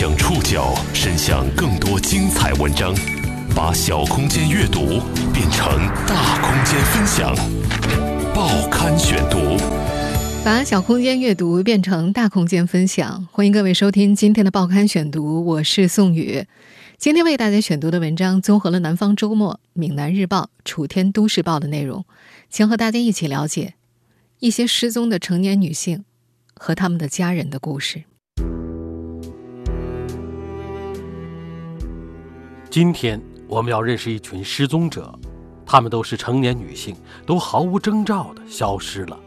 将触角伸向更多精彩文章，把小空间阅读变成大空间分享。报刊选读，把小空间阅读变成大空间分享。欢迎各位收听今天的报刊选读，我是宋宇。今天为大家选读的文章综合了《南方周末》《闽南日报》《楚天都市报》的内容，将和大家一起了解一些失踪的成年女性和他们的家人的故事。今天我们要认识一群失踪者，她们都是成年女性，都毫无征兆的消失了。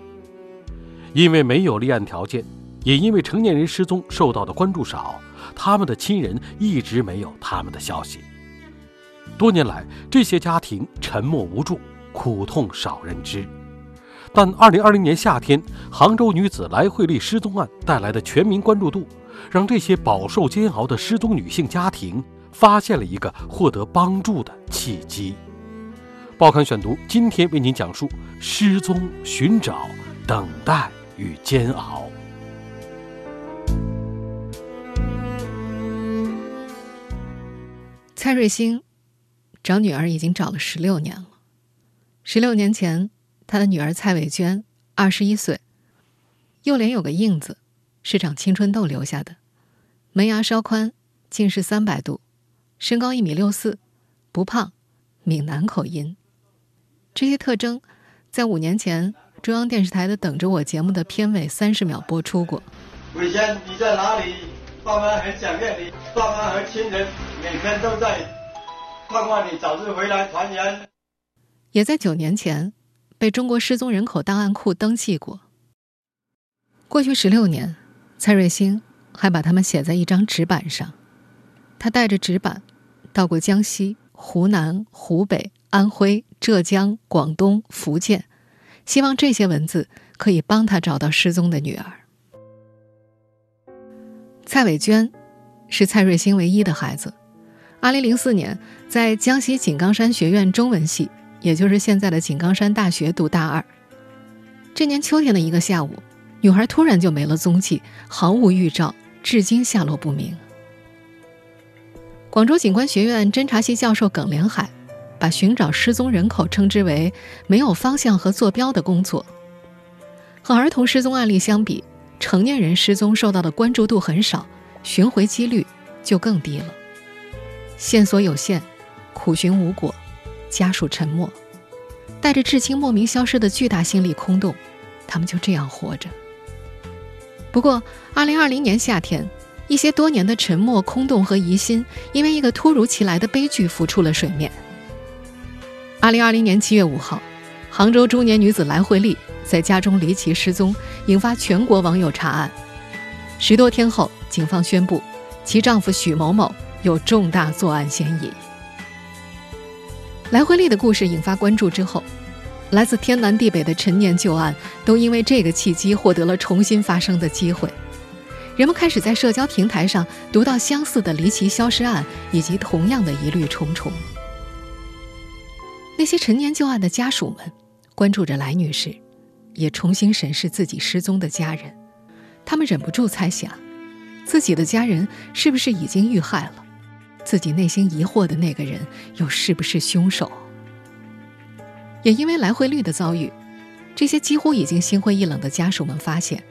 因为没有立案条件，也因为成年人失踪受到的关注少，他们的亲人一直没有他们的消息。多年来，这些家庭沉默无助，苦痛少人知。但2020年夏天，杭州女子来惠丽失踪案带来的全民关注度，让这些饱受煎熬的失踪女性家庭。发现了一个获得帮助的契机。报刊选读今天为您讲述失踪、寻找、等待与煎熬。蔡瑞星找女儿已经找了十六年了。十六年前，他的女儿蔡伟娟二十一岁，右脸有个印子，是长青春痘留下的，门牙稍宽，近视三百度。身高一米六四，不胖，闽南口音，这些特征在五年前中央电视台的《等着我》节目的片尾三十秒播出过。伟贤，你在哪里？爸妈很想念你，爸妈和亲人每天都在盼望你早日回来团圆。也在九年前被中国失踪人口档案库登记过。过去十六年，蔡瑞星还把他们写在一张纸板上，他带着纸板。到过江西、湖南、湖北、安徽、浙江、广东、福建，希望这些文字可以帮他找到失踪的女儿。蔡伟娟是蔡瑞星唯一的孩子。二零零四年，在江西井冈山学院中文系，也就是现在的井冈山大学读大二。这年秋天的一个下午，女孩突然就没了踪迹，毫无预兆，至今下落不明。广州警官学院侦查系教授耿连海，把寻找失踪人口称之为没有方向和坐标的工作。和儿童失踪案例相比，成年人失踪受到的关注度很少，寻回几率就更低了。线索有限，苦寻无果，家属沉默，带着至亲莫名消失的巨大心理空洞，他们就这样活着。不过，二零二零年夏天。一些多年的沉默、空洞和疑心，因为一个突如其来的悲剧浮出了水面。二零二零年七月五号，杭州中年女子来惠丽在家中离奇失踪，引发全国网友查案。十多天后，警方宣布其丈夫许某某有重大作案嫌疑。来惠丽的故事引发关注之后，来自天南地北的陈年旧案都因为这个契机获得了重新发生的机会。人们开始在社交平台上读到相似的离奇消失案，以及同样的疑虑重重。那些陈年旧案的家属们关注着来女士，也重新审视自己失踪的家人。他们忍不住猜想，自己的家人是不是已经遇害了？自己内心疑惑的那个人又是不是凶手？也因为来回率的遭遇，这些几乎已经心灰意冷的家属们发现。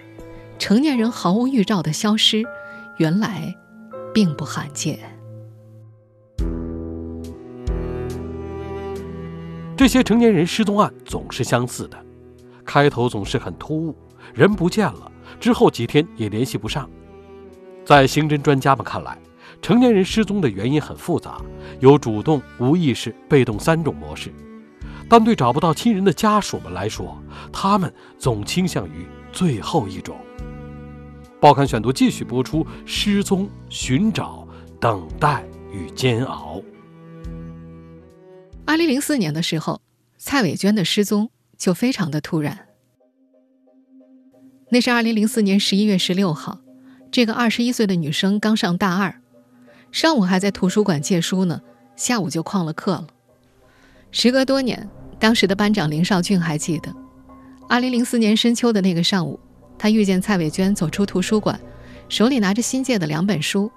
成年人毫无预兆的消失，原来并不罕见。这些成年人失踪案总是相似的，开头总是很突兀，人不见了，之后几天也联系不上。在刑侦专家们看来，成年人失踪的原因很复杂，有主动、无意识、被动三种模式。但对找不到亲人的家属们来说，他们总倾向于最后一种。报刊选读继续播出：失踪、寻找、等待与煎熬。二零零四年的时候，蔡伟娟的失踪就非常的突然。那是二零零四年十一月十六号，这个二十一岁的女生刚上大二，上午还在图书馆借书呢，下午就旷了课了。时隔多年，当时的班长林少俊还记得，二零零四年深秋的那个上午。他遇见蔡伟娟走出图书馆，手里拿着新借的两本书。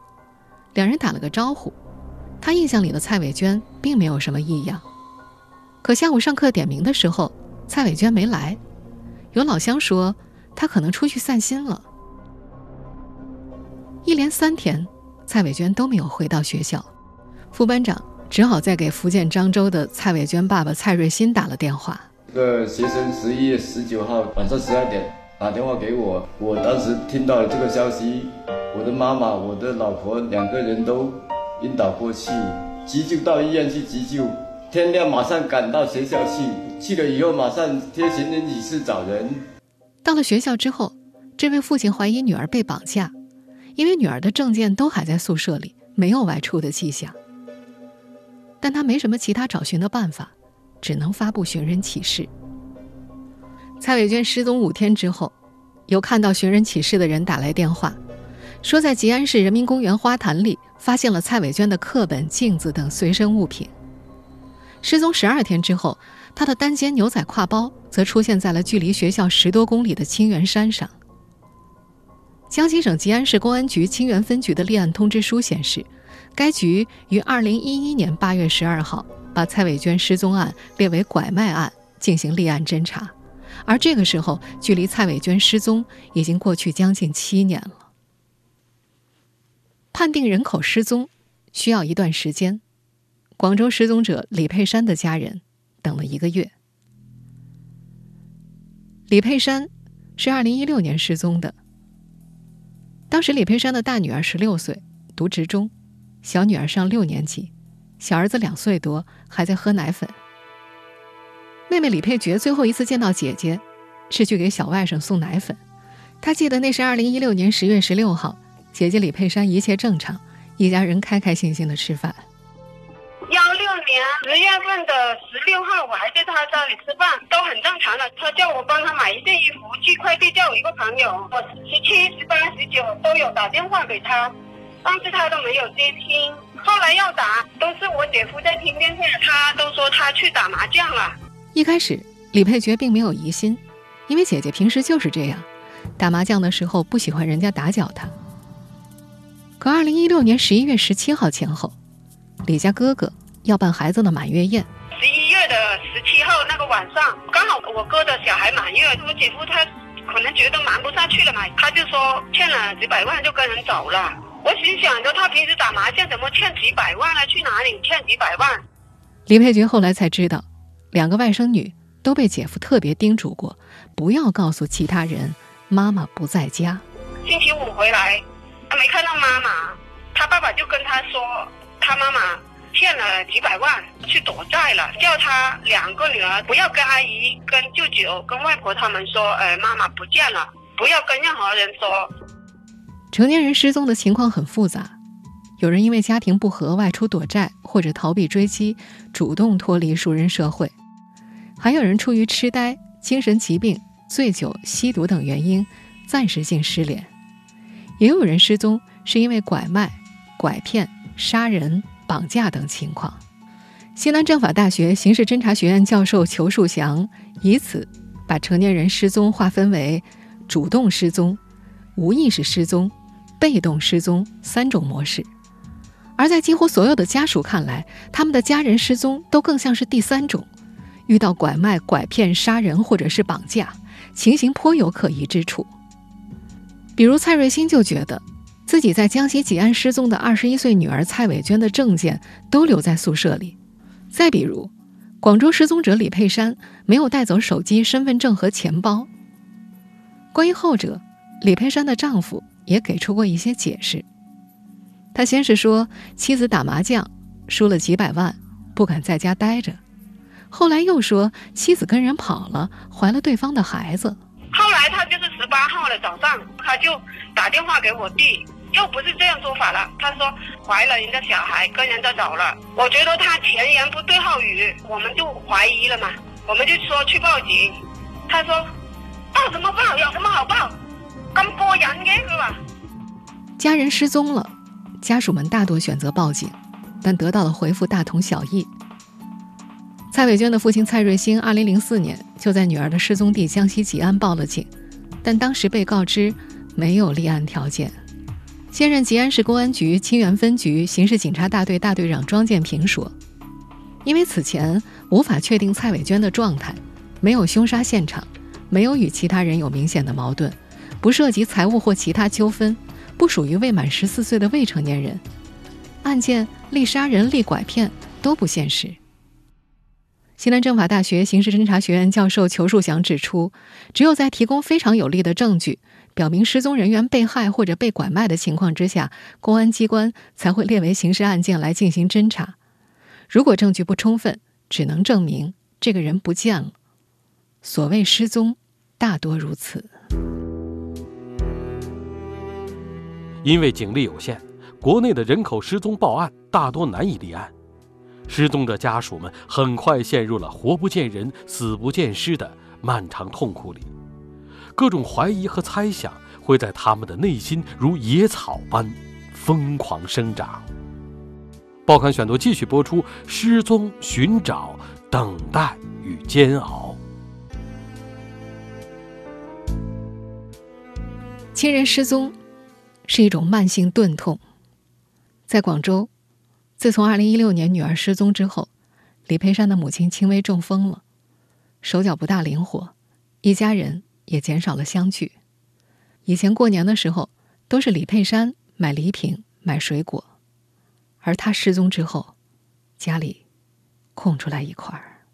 两人打了个招呼。他印象里的蔡伟娟并没有什么异样，可下午上课点名的时候，蔡伟娟没来。有老乡说，她可能出去散心了。一连三天，蔡伟娟都没有回到学校，副班长只好再给福建漳州的蔡伟娟爸爸蔡瑞新打了电话。这个学生十一月十九号晚上十二点打电话给我，我当时听到这个消息，我的妈妈、我的老婆两个人都。晕倒过去，急救到医院去急救。天亮马上赶到学校去，去了以后马上贴寻人启事找人。到了学校之后，这位父亲怀疑女儿被绑架，因为女儿的证件都还在宿舍里，没有外出的迹象。但他没什么其他找寻的办法，只能发布寻人启事。蔡伟娟失踪五天之后，有看到寻人启事的人打来电话。说在吉安市人民公园花坛里发现了蔡伟娟的课本、镜子等随身物品。失踪十二天之后，她的单肩牛仔挎包则出现在了距离学校十多公里的清源山上。江西省吉安市公安局清源分局的立案通知书显示，该局于二零一一年八月十二号把蔡伟娟失踪案列为拐卖案进行立案侦查，而这个时候距离蔡伟娟失踪已经过去将近七年了。判定人口失踪需要一段时间，广州失踪者李佩珊的家人等了一个月。李佩珊是二零一六年失踪的，当时李佩珊的大女儿十六岁，读职中，小女儿上六年级，小儿子两岁多，还在喝奶粉。妹妹李佩珏最后一次见到姐姐，是去给小外甥送奶粉，她记得那是二零一六年十月十六号。姐姐李佩珊一切正常，一家人开开心心的吃饭。幺六年十月份的十六号，我还在他家里吃饭，都很正常的。他叫我帮他买一件衣服，寄快递叫我一个朋友。我十七、十八、十九都有打电话给他，但是他都没有接听。后来要打，都是我姐夫在听电话，他都说他去打麻将了。一开始，李佩珏并没有疑心，因为姐姐平时就是这样，打麻将的时候不喜欢人家打搅她。可二零一六年十一月十七号前后，李家哥哥要办孩子的满月宴。十一月的十七号那个晚上，刚好我哥的小孩满月，我姐夫他可能觉得瞒不下去了嘛，他就说欠了几百万就跟人走了。我心想着他平时打麻将怎么欠几百万呢？去哪里欠几百万？李佩珏后来才知道，两个外甥女都被姐夫特别叮嘱过，不要告诉其他人妈妈不在家。星期五回来。他没看到妈妈，他爸爸就跟他说，他妈妈欠了几百万去躲债了，叫他两个女儿不要跟阿姨、跟舅舅、跟外婆他们说，呃，妈妈不见了，不要跟任何人说。成年人失踪的情况很复杂，有人因为家庭不和外出躲债，或者逃避追击，主动脱离熟人社会；还有人出于痴呆、精神疾病、醉酒、吸毒等原因，暂时性失联。也有人失踪是因为拐卖、拐骗、杀人、绑架等情况。西南政法大学刑事侦查学院教授裘树祥以此把成年人失踪划分为主动失踪、无意识失踪、被动失踪三种模式。而在几乎所有的家属看来，他们的家人失踪都更像是第三种，遇到拐卖、拐骗、杀人或者是绑架，情形颇有可疑之处。比如蔡瑞新就觉得，自己在江西吉安失踪的二十一岁女儿蔡伟娟的证件都留在宿舍里。再比如，广州失踪者李佩珊没有带走手机、身份证和钱包。关于后者，李佩珊的丈夫也给出过一些解释。他先是说妻子打麻将输了几百万，不敢在家待着；后来又说妻子跟人跑了，怀了对方的孩子。后来他就是十八号的早上，他就打电话给我弟，又不是这样说法了。他说怀了人家小孩，跟人家走了。我觉得他前言不对后语，我们就怀疑了嘛。我们就说去报警。他说报什么报？有什么好报？咁过人嘅佢话。家人失踪了，家属们大多选择报警，但得到的回复大同小异。蔡伟娟的父亲蔡瑞兴，二零零四年就在女儿的失踪地江西吉安报了警，但当时被告知没有立案条件。现任吉安市公安局清源分局刑事警察大队大队长庄建平说：“因为此前无法确定蔡伟娟的状态，没有凶杀现场，没有与其他人有明显的矛盾，不涉及财务或其他纠纷，不属于未满十四岁的未成年人，案件立杀人、立拐骗都不现实。”西南政法大学刑事侦查学院教授裘树祥指出，只有在提供非常有力的证据。表明失踪人员被害或者被拐卖的情况之下，公安机关才会列为刑事案件来进行侦查。如果证据不充分，只能证明这个人不见了。所谓失踪，大多如此。因为警力有限，国内的人口失踪报案大多难以立案，失踪者家属们很快陷入了活不见人、死不见尸的漫长痛苦里。各种怀疑和猜想会在他们的内心如野草般疯狂生长。报刊选读继续播出：失踪、寻找、等待与煎熬。亲人失踪是一种慢性钝痛。在广州，自从二零一六年女儿失踪之后，李佩珊的母亲轻微中风了，手脚不大灵活，一家人。也减少了相聚。以前过年的时候，都是李佩珊买礼品、买水果，而他失踪之后，家里空出来一块儿。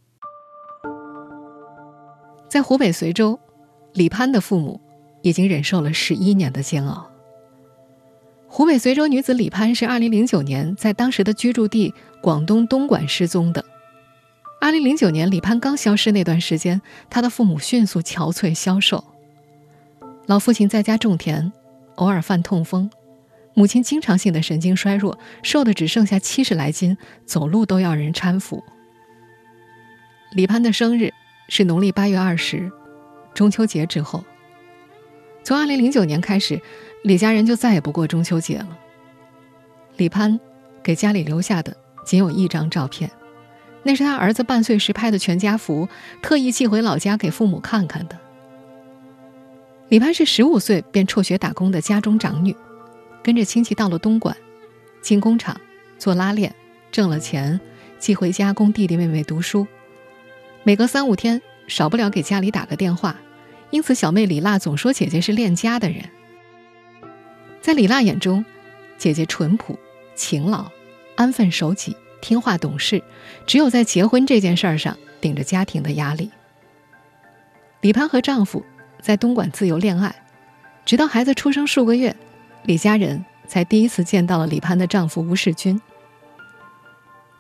在湖北随州，李潘的父母已经忍受了十一年的煎熬。湖北随州女子李潘是二零零九年在当时的居住地广东东莞失踪的。二零零九年，李潘刚消失那段时间，他的父母迅速憔悴消瘦。老父亲在家种田，偶尔犯痛风；母亲经常性的神经衰弱，瘦的只剩下七十来斤，走路都要人搀扶。李潘的生日是农历八月二十，中秋节之后。从二零零九年开始，李家人就再也不过中秋节了。李潘给家里留下的仅有一张照片。那是他儿子半岁时拍的全家福，特意寄回老家给父母看看的。李潘是十五岁便辍学打工的家中长女，跟着亲戚到了东莞，进工厂做拉链，挣了钱寄回家供弟弟妹妹读书。每隔三五天，少不了给家里打个电话，因此小妹李娜总说姐姐是恋家的人。在李娜眼中，姐姐淳朴、勤劳、安分守己。听话懂事，只有在结婚这件事儿上顶着家庭的压力。李潘和丈夫在东莞自由恋爱，直到孩子出生数个月，李家人才第一次见到了李潘的丈夫吴世军。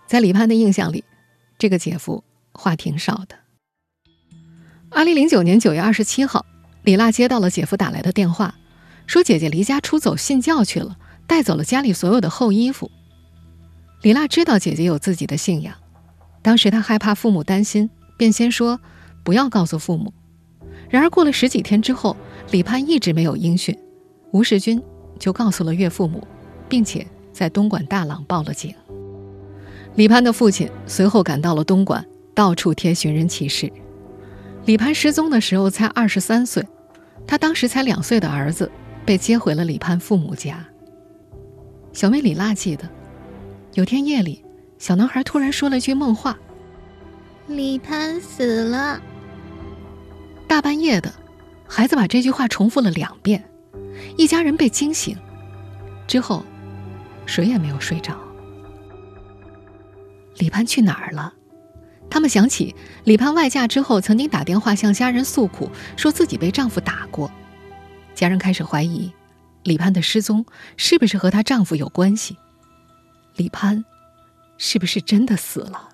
在李潘的印象里，这个姐夫话挺少的。二零零九年九月二十七号，李娜接到了姐夫打来的电话，说姐姐离家出走信教去了，带走了家里所有的厚衣服。李娜知道姐姐有自己的信仰，当时她害怕父母担心，便先说不要告诉父母。然而过了十几天之后，李潘一直没有音讯，吴世军就告诉了岳父母，并且在东莞大朗报了警。李潘的父亲随后赶到了东莞，到处贴寻人启事。李攀失踪的时候才二十三岁，他当时才两岁的儿子被接回了李攀父母家。小妹李娜记得。有天夜里，小男孩突然说了句梦话：“李攀死了。”大半夜的，孩子把这句话重复了两遍，一家人被惊醒，之后，谁也没有睡着。李攀去哪儿了？他们想起李潘外嫁之后曾经打电话向家人诉苦，说自己被丈夫打过，家人开始怀疑，李潘的失踪是不是和她丈夫有关系？李潘，是不是真的死了？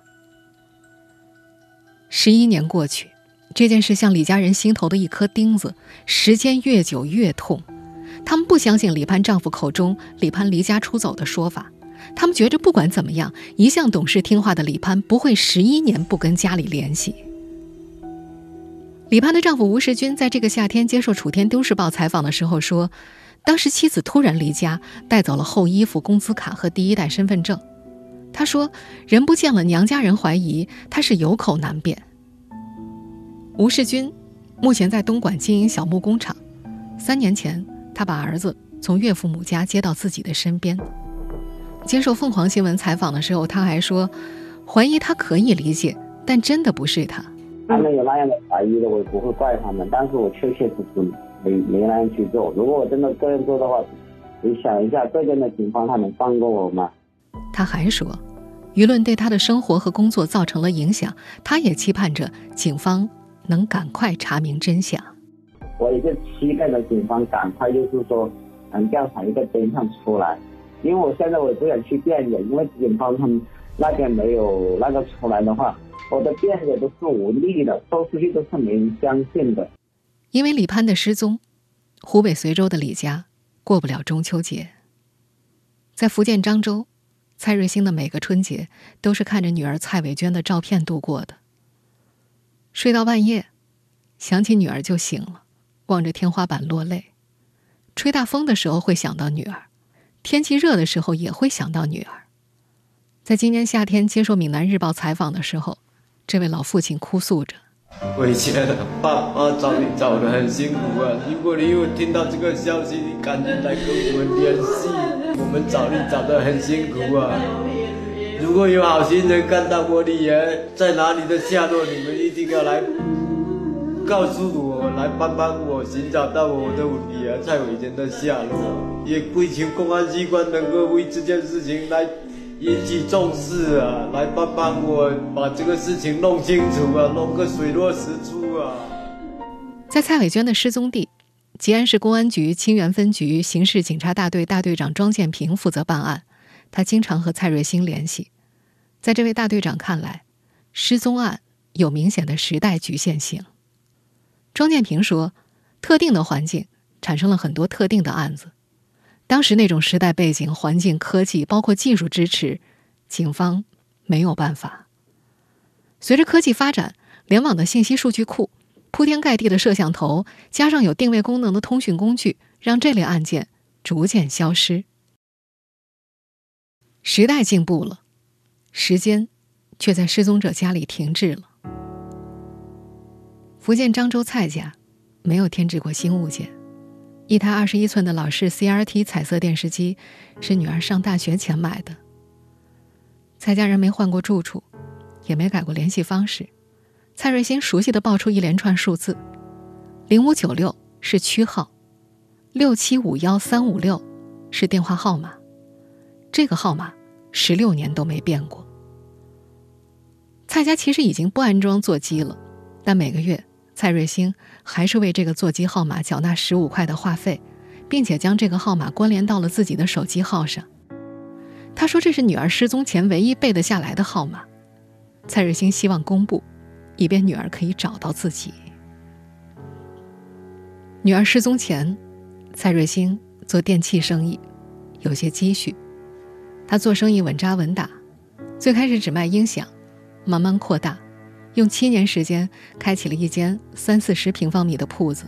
十一年过去，这件事像李家人心头的一颗钉子，时间越久越痛。他们不相信李潘丈夫口中李潘离家出走的说法，他们觉着不管怎么样，一向懂事听话的李潘不会十一年不跟家里联系。李潘的丈夫吴世军在这个夏天接受《楚天都市报》采访的时候说。当时妻子突然离家，带走了厚衣服、工资卡和第一代身份证。他说：“人不见了，娘家人怀疑他是有口难辩。”吴世军目前在东莞经营小木工厂。三年前，他把儿子从岳父母家接到自己的身边。接受凤凰新闻采访的时候，他还说，怀疑他可以理解，但真的不是他。他们有那样的怀疑的，我不会怪他们，但是我确确实实没没那样去做。如果我真的这样做的话，你想一下，这边的警方他能放过我吗？他还说，舆论对他的生活和工作造成了影响，他也期盼着警方能赶快查明真相。我也就期待着警方赶快，就是说能调查一个真相出来。因为我现在我也不想去辩解，因为警方他们那边没有那个出来的话，我的辩解都是无力的，说出去都是没人相信的。因为李潘的失踪，湖北随州的李家过不了中秋节。在福建漳州，蔡瑞星的每个春节都是看着女儿蔡伟娟的照片度过的。睡到半夜，想起女儿就醒了，望着天花板落泪。吹大风的时候会想到女儿。天气热的时候也会想到女儿。在今年夏天接受《闽南日报》采访的时候，这位老父亲哭诉着：“伟杰，爸妈找你找的很辛苦啊！如果你有听到这个消息，你赶紧来跟我们联系。我们找你找的很辛苦啊！如果有好心人看到我女儿在哪里的下落，你们一定要来告诉我，来帮帮我，寻找到我的女儿蔡伟娟的下落。”也跪求公安机关能够为这件事情来引起重视啊，来帮帮我把这个事情弄清楚啊，弄个水落石出啊。在蔡伟娟的失踪地，吉安市公安局清源分局刑事警察大队大队长庄建平负责办案，他经常和蔡瑞星联系。在这位大队长看来，失踪案有明显的时代局限性。庄建平说，特定的环境产生了很多特定的案子。当时那种时代背景、环境、科技，包括技术支持，警方没有办法。随着科技发展，联网的信息数据库、铺天盖地的摄像头，加上有定位功能的通讯工具，让这类案件逐渐消失。时代进步了，时间却在失踪者家里停滞了。福建漳州蔡家没有添置过新物件。一台二十一寸的老式 CRT 彩色电视机，是女儿上大学前买的。蔡家人没换过住处，也没改过联系方式。蔡瑞新熟悉的报出一连串数字：零五九六是区号，六七五幺三五六是电话号码。这个号码十六年都没变过。蔡家其实已经不安装座机了，但每个月。蔡瑞星还是为这个座机号码缴纳十五块的话费，并且将这个号码关联到了自己的手机号上。他说：“这是女儿失踪前唯一背得下来的号码。”蔡瑞星希望公布，以便女儿可以找到自己。女儿失踪前，蔡瑞星做电器生意，有些积蓄。他做生意稳扎稳打，最开始只卖音响，慢慢扩大。用七年时间开启了一间三四十平方米的铺子，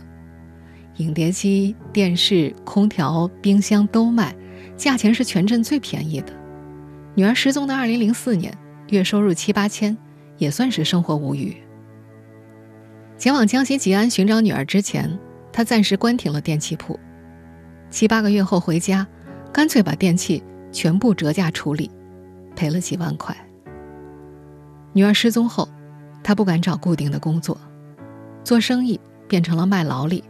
影碟机、电视、空调、冰箱都卖，价钱是全镇最便宜的。女儿失踪的二零零四年，月收入七八千，也算是生活无虞。前往江西吉安寻找女儿之前，他暂时关停了电器铺。七八个月后回家，干脆把电器全部折价处理，赔了几万块。女儿失踪后。他不敢找固定的工作，做生意变成了卖劳力。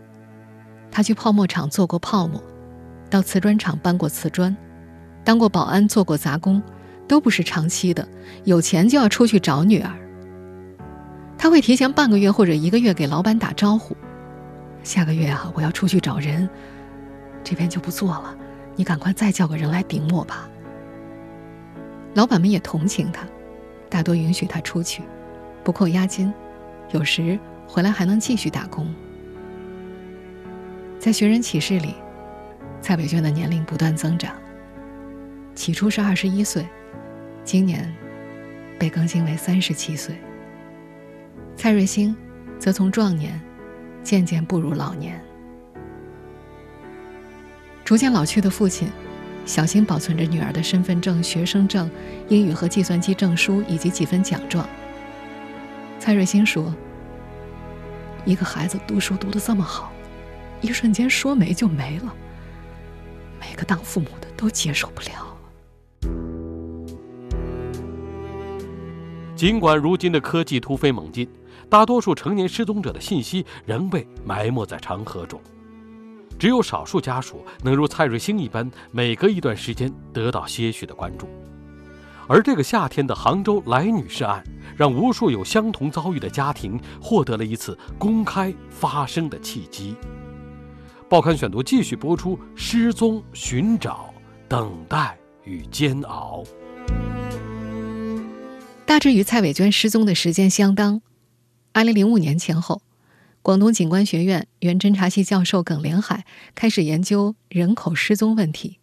他去泡沫厂做过泡沫，到瓷砖厂搬过瓷砖，当过保安，做过杂工，都不是长期的。有钱就要出去找女儿。他会提前半个月或者一个月给老板打招呼：“下个月啊，我要出去找人，这边就不做了，你赶快再叫个人来顶我吧。”老板们也同情他，大多允许他出去。不扣押金，有时回来还能继续打工。在寻人启事里，蔡伟娟的年龄不断增长。起初是二十一岁，今年被更新为三十七岁。蔡瑞星则从壮年渐渐步入老年。逐渐老去的父亲，小心保存着女儿的身份证、学生证、英语和计算机证书以及几份奖状。蔡瑞星说：“一个孩子读书读得这么好，一瞬间说没就没了。每个当父母的都接受不了。尽管如今的科技突飞猛进，大多数成年失踪者的信息仍被埋没在长河中，只有少数家属能如蔡瑞星一般，每隔一段时间得到些许的关注。而这个夏天的杭州来女士案，让无数有相同遭遇的家庭获得了一次公开发声的契机。报刊选读继续播出：失踪、寻找、等待与煎熬。大致与蔡伟娟失踪的时间相当。二零零五年前后，广东警官学院原侦查系教授耿连海开始研究人口失踪问题。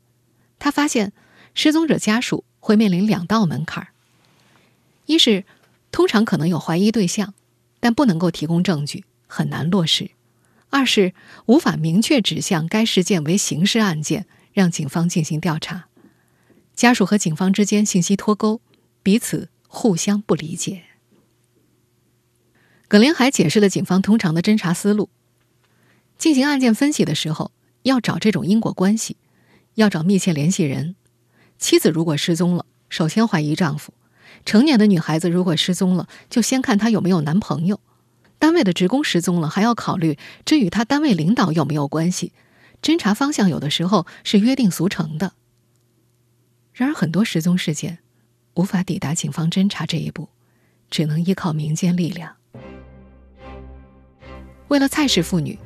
他发现，失踪者家属。会面临两道门槛儿一是通常可能有怀疑对象，但不能够提供证据，很难落实；二是无法明确指向该事件为刑事案件，让警方进行调查。家属和警方之间信息脱钩，彼此互相不理解。耿连海解释了警方通常的侦查思路：进行案件分析的时候，要找这种因果关系，要找密切联系人。妻子如果失踪了，首先怀疑丈夫；成年的女孩子如果失踪了，就先看她有没有男朋友；单位的职工失踪了，还要考虑这与他单位领导有没有关系。侦查方向有的时候是约定俗成的。然而，很多失踪事件无法抵达警方侦查这一步，只能依靠民间力量。为了蔡氏妇女，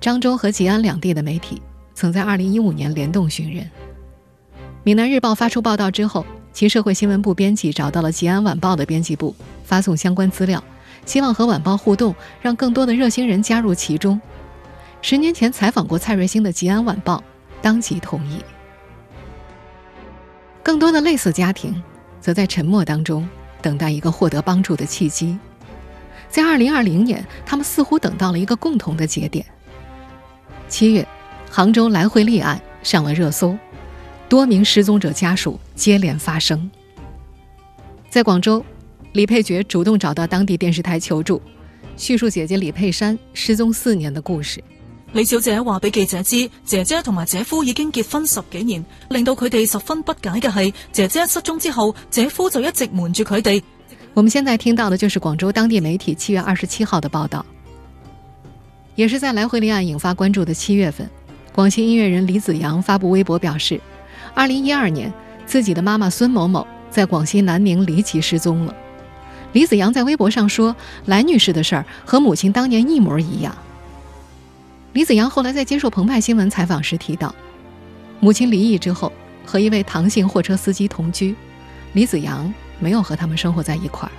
漳州和吉安两地的媒体曾在2015年联动寻人。闽南日报发出报道之后，其社会新闻部编辑找到了吉安晚报的编辑部，发送相关资料，希望和晚报互动，让更多的热心人加入其中。十年前采访过蔡瑞星的吉安晚报当即同意。更多的类似家庭，则在沉默当中等待一个获得帮助的契机。在二零二零年，他们似乎等到了一个共同的节点。七月，杭州来回利案上了热搜。多名失踪者家属接连发声。在广州，李佩珏主动找到当地电视台求助，叙述姐姐李佩珊失踪四年的故事。李小姐话俾记者知，姐姐同埋姐夫已经结婚十几年，令到佢哋十分不解嘅系，姐姐失踪之后，姐夫就一直瞒住佢哋。我们现在听到的就是广州当地媒体七月二十七号的报道，也是在来回立案引发关注的七月份，广西音乐人李子阳发布微博表示。二零一二年，自己的妈妈孙某某在广西南宁离奇失踪了。李子阳在微博上说：“兰女士的事儿和母亲当年一模一样。”李子阳后来在接受澎湃新闻采访时提到，母亲离异之后和一位唐姓货车司机同居，李子阳没有和他们生活在一块儿。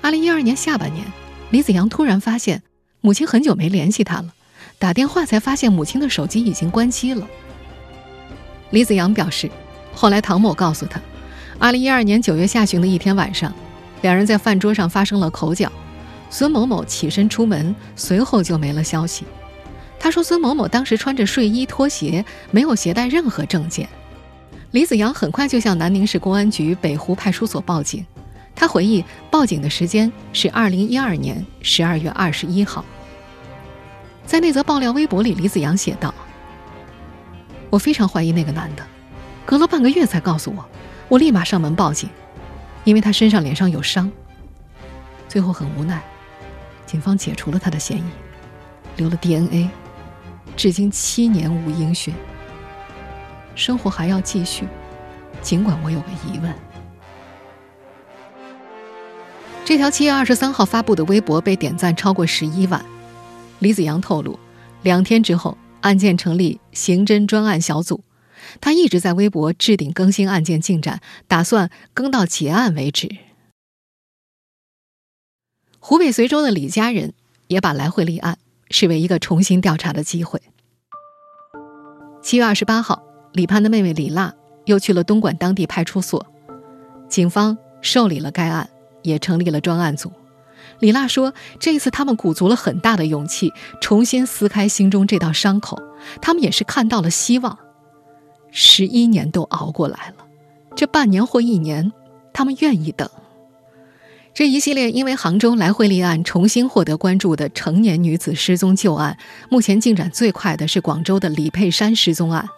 二零一二年下半年，李子阳突然发现母亲很久没联系他了，打电话才发现母亲的手机已经关机了。李子阳表示，后来唐某告诉他，二零一二年九月下旬的一天晚上，两人在饭桌上发生了口角。孙某某起身出门，随后就没了消息。他说，孙某某当时穿着睡衣拖鞋，没有携带任何证件。李子阳很快就向南宁市公安局北湖派出所报警。他回忆，报警的时间是二零一二年十二月二十一号。在那则爆料微博里，李子阳写道。我非常怀疑那个男的，隔了半个月才告诉我，我立马上门报警，因为他身上脸上有伤。最后很无奈，警方解除了他的嫌疑，留了 DNA，至今七年无音讯。生活还要继续，尽管我有个疑问。这条七月二十三号发布的微博被点赞超过十一万。李子阳透露，两天之后。案件成立刑侦专案小组，他一直在微博置顶更新案件进展，打算更到结案为止。湖北随州的李家人也把来回立案视为一个重新调查的机会。七月二十八号，李潘的妹妹李娜又去了东莞当地派出所，警方受理了该案，也成立了专案组。李娜说：“这次，他们鼓足了很大的勇气，重新撕开心中这道伤口。他们也是看到了希望。十一年都熬过来了，这半年或一年，他们愿意等。这一系列因为杭州来惠利案重新获得关注的成年女子失踪旧案，目前进展最快的是广州的李佩珊失踪案。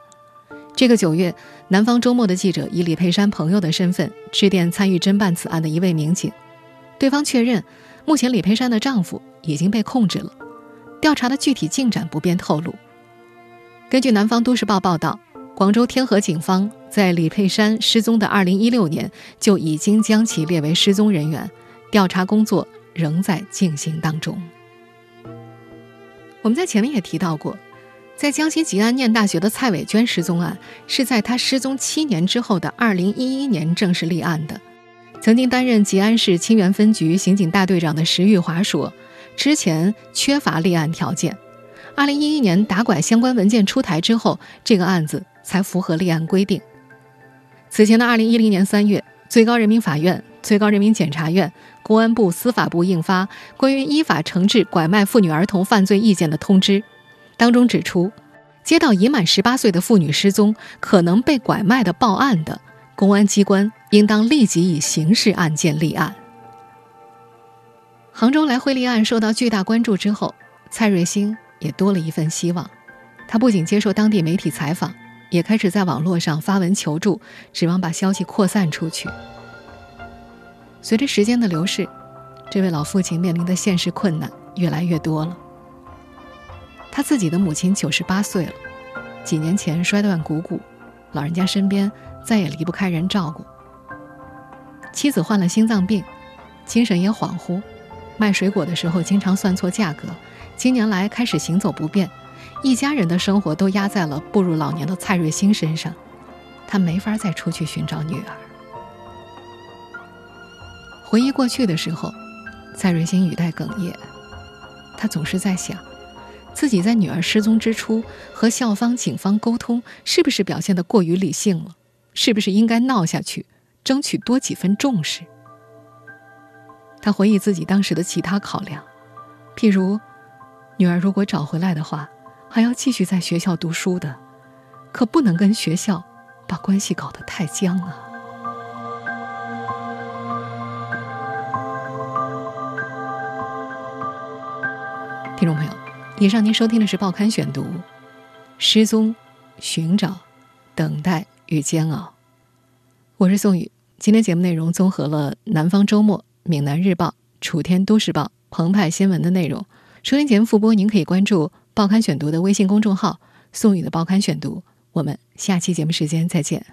这个九月，南方周末的记者以李佩珊朋友的身份致电参与侦办此案的一位民警，对方确认，目前李佩珊的丈夫已经被控制了，调查的具体进展不便透露。根据南方都市报报道，广州天河警方在李佩珊失踪的2016年就已经将其列为失踪人员，调查工作仍在进行当中。我们在前面也提到过。在江西吉安念大学的蔡伟娟失踪案，是在她失踪七年之后的二零一一年正式立案的。曾经担任吉安市清源分局刑警大队长的石玉华说：“之前缺乏立案条件，二零一一年打拐相关文件出台之后，这个案子才符合立案规定。此前的二零一零年三月，最高人民法院、最高人民检察院、公安部、司法部印发关于依法惩治拐卖妇女儿童犯罪意见的通知。”当中指出，接到已满十八岁的妇女失踪、可能被拐卖的报案的，公安机关应当立即以刑事案件立案。杭州来回立案受到巨大关注之后，蔡瑞星也多了一份希望。他不仅接受当地媒体采访，也开始在网络上发文求助，指望把消息扩散出去。随着时间的流逝，这位老父亲面临的现实困难越来越多了。他自己的母亲九十八岁了，几年前摔断股骨，老人家身边再也离不开人照顾。妻子患了心脏病，精神也恍惚，卖水果的时候经常算错价格，今年来开始行走不便，一家人的生活都压在了步入老年的蔡瑞星身上，他没法再出去寻找女儿。回忆过去的时候，蔡瑞星语带哽咽，他总是在想。自己在女儿失踪之初和校方、警方沟通，是不是表现得过于理性了？是不是应该闹下去，争取多几分重视？他回忆自己当时的其他考量，譬如，女儿如果找回来的话，还要继续在学校读书的，可不能跟学校把关系搞得太僵啊。听众朋友。以上您收听的是《报刊选读》，失踪、寻找、等待与煎熬。我是宋宇。今天节目内容综合了《南方周末》《闽南日报》《楚天都市报》《澎湃新闻》的内容。收听节目复播，您可以关注《报刊选读》的微信公众号“宋宇的报刊选读”。我们下期节目时间再见。